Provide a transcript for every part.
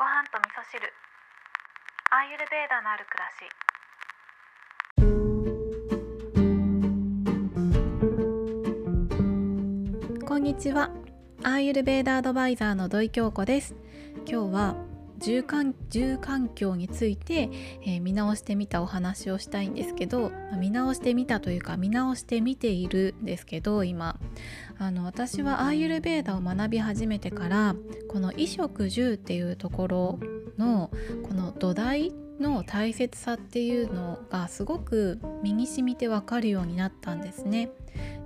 ご飯と味噌汁。アーユルベーダのある暮らし。こんにちは。アーユルベーダアドバイザーの土井京子です。今日は住環住環境について、えー、見直してみたお話をしたいんですけど、見直してみたというか見直してみているんですけど今あの私はアーユルベーダを学び始めてからこの衣食住っていうところのこの土台の大切さっていうのがすごく身に染みてわかるようになったんですね。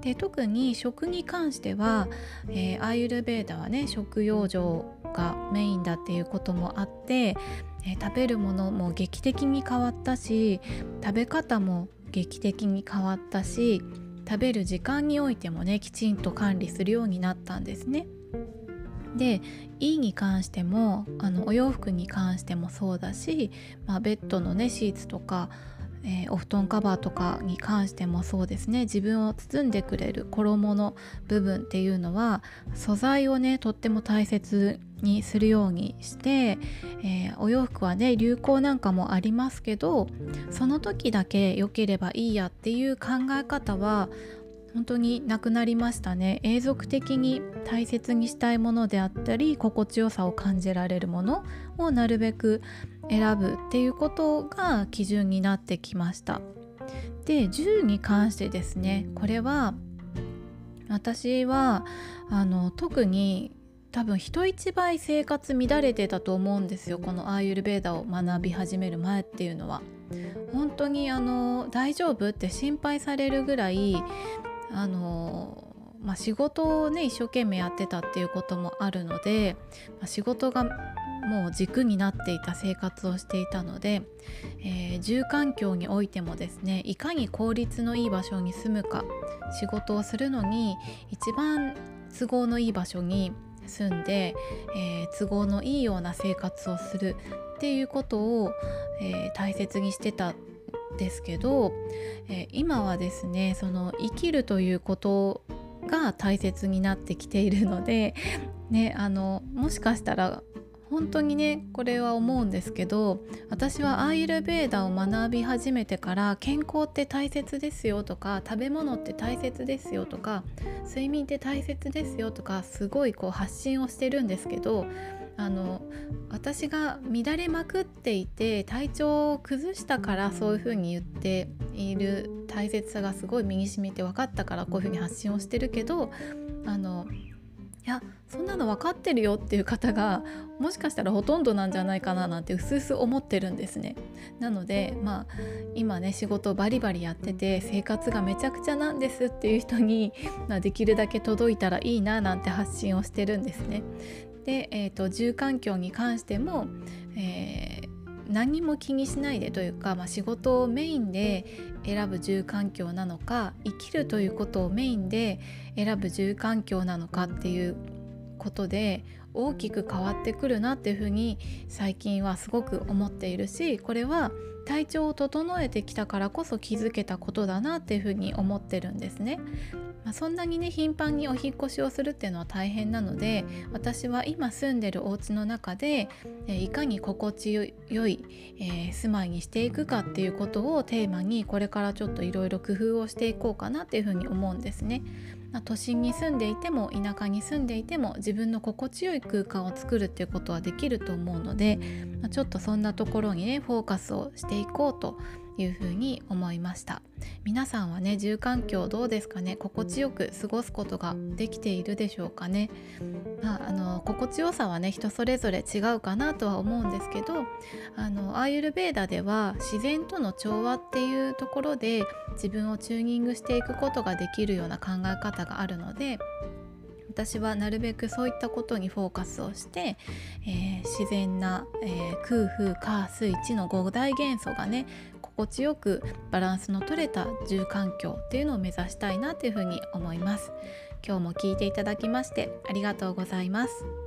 で特に食に関しては、えー、アーユルベーダはね食用場がメインだっていうこともあって、え、食べるものも劇的に変わったし食べ方も劇的に変わったし食べる時間においてもねきちんと管理するようになったんですね。でいいに関してもあのお洋服に関してもそうだし、まあ、ベッドのねシーツとかえー、お布団カバーとかに関してもそうですね。自分を包んでくれる衣の部分っていうのは素材をねとっても大切にするようにして、えー、お洋服はね流行なんかもありますけどその時だけ良ければいいやっていう考え方は本当になくなりましたね。永続的に大切にしたいものであったり心地よさを感じられるものをなるべく選ぶっていうことが基準になってきました。で銃に関してですねこれは私はあの特に多分人一倍生活乱れてたと思うんですよ。このアーユルベーダを学び始める前っていうのは。本当にあの大丈夫って心配されるぐらいあのまあ、仕事をね一生懸命やってたっていうこともあるので、まあ、仕事がもう軸になっていた生活をしていたので、えー、住環境においてもですねいかに効率のいい場所に住むか仕事をするのに一番都合のいい場所に住んで、えー、都合のいいような生活をするっていうことを、えー、大切にしてたですけど、え、今はですねその生きるということが大切になってきているので、ね、あのもしかしたら本当にねこれは思うんですけど私はアーユルベーダを学び始めてから健康って大切ですよとか食べ物って大切ですよとか睡眠って大切ですよとかすごいこう発信をしてるんですけどあの私が乱れまくっていて体調を崩したからそういうふうに言っている大切さがすごい身にしみて分かったからこういうふうに発信をしてるけどあのいやそんなの分かってるよっていう方がもしかしたらほとんどなんじゃないかななんてうすうす思ってるんですね。なのでまあ今ね仕事バリバリやってて生活がめちゃくちゃなんですっていう人に、まあ、できるだけ届いたらいいななんて発信をしてるんですね。で、えーと、住環境に関しても、えー、何も気にしないでというか、まあ、仕事をメインで選ぶ住環境なのか生きるということをメインで選ぶ住環境なのかっていうことで大きく変わってくるなっていうふうに最近はすごく思っているしこれは体調を整えてきたからこそ気づけたことだなっていうふうに思ってるんですね。まあ、そんなにね頻繁にお引越しをするっていうのは大変なので私は今住んでるお家の中で、えいかに心地よい、えー、住まいにしていくかっていうことをテーマにこれからちょっといろいろ工夫をしていこうかなっていうふうに思うんですね。まあ、都心に住んでいても田舎に住んでいても自分の心地よい空間を作るっていうことはできると思うので、まあ、ちょっとそんなところにねフォーカスをしていこうというふうに思いました。皆さんはね住環境どうですかね？心地よく過ごすことができているでしょうかね、まあ、あの心地よさはね人それぞれ違うかなとは思うんですけどあのアーユルベーダでは自然との調和っていうところで自分をチューニングしていくことができるような考え方があるので私はなるべくそういったことにフォーカスをして、えー、自然な、えー、空風火水地の5大元素がね心地よくバランスの取れた住環境っていうのを目指したいなというふうに思います。今日も聞いていただきましてありがとうございます。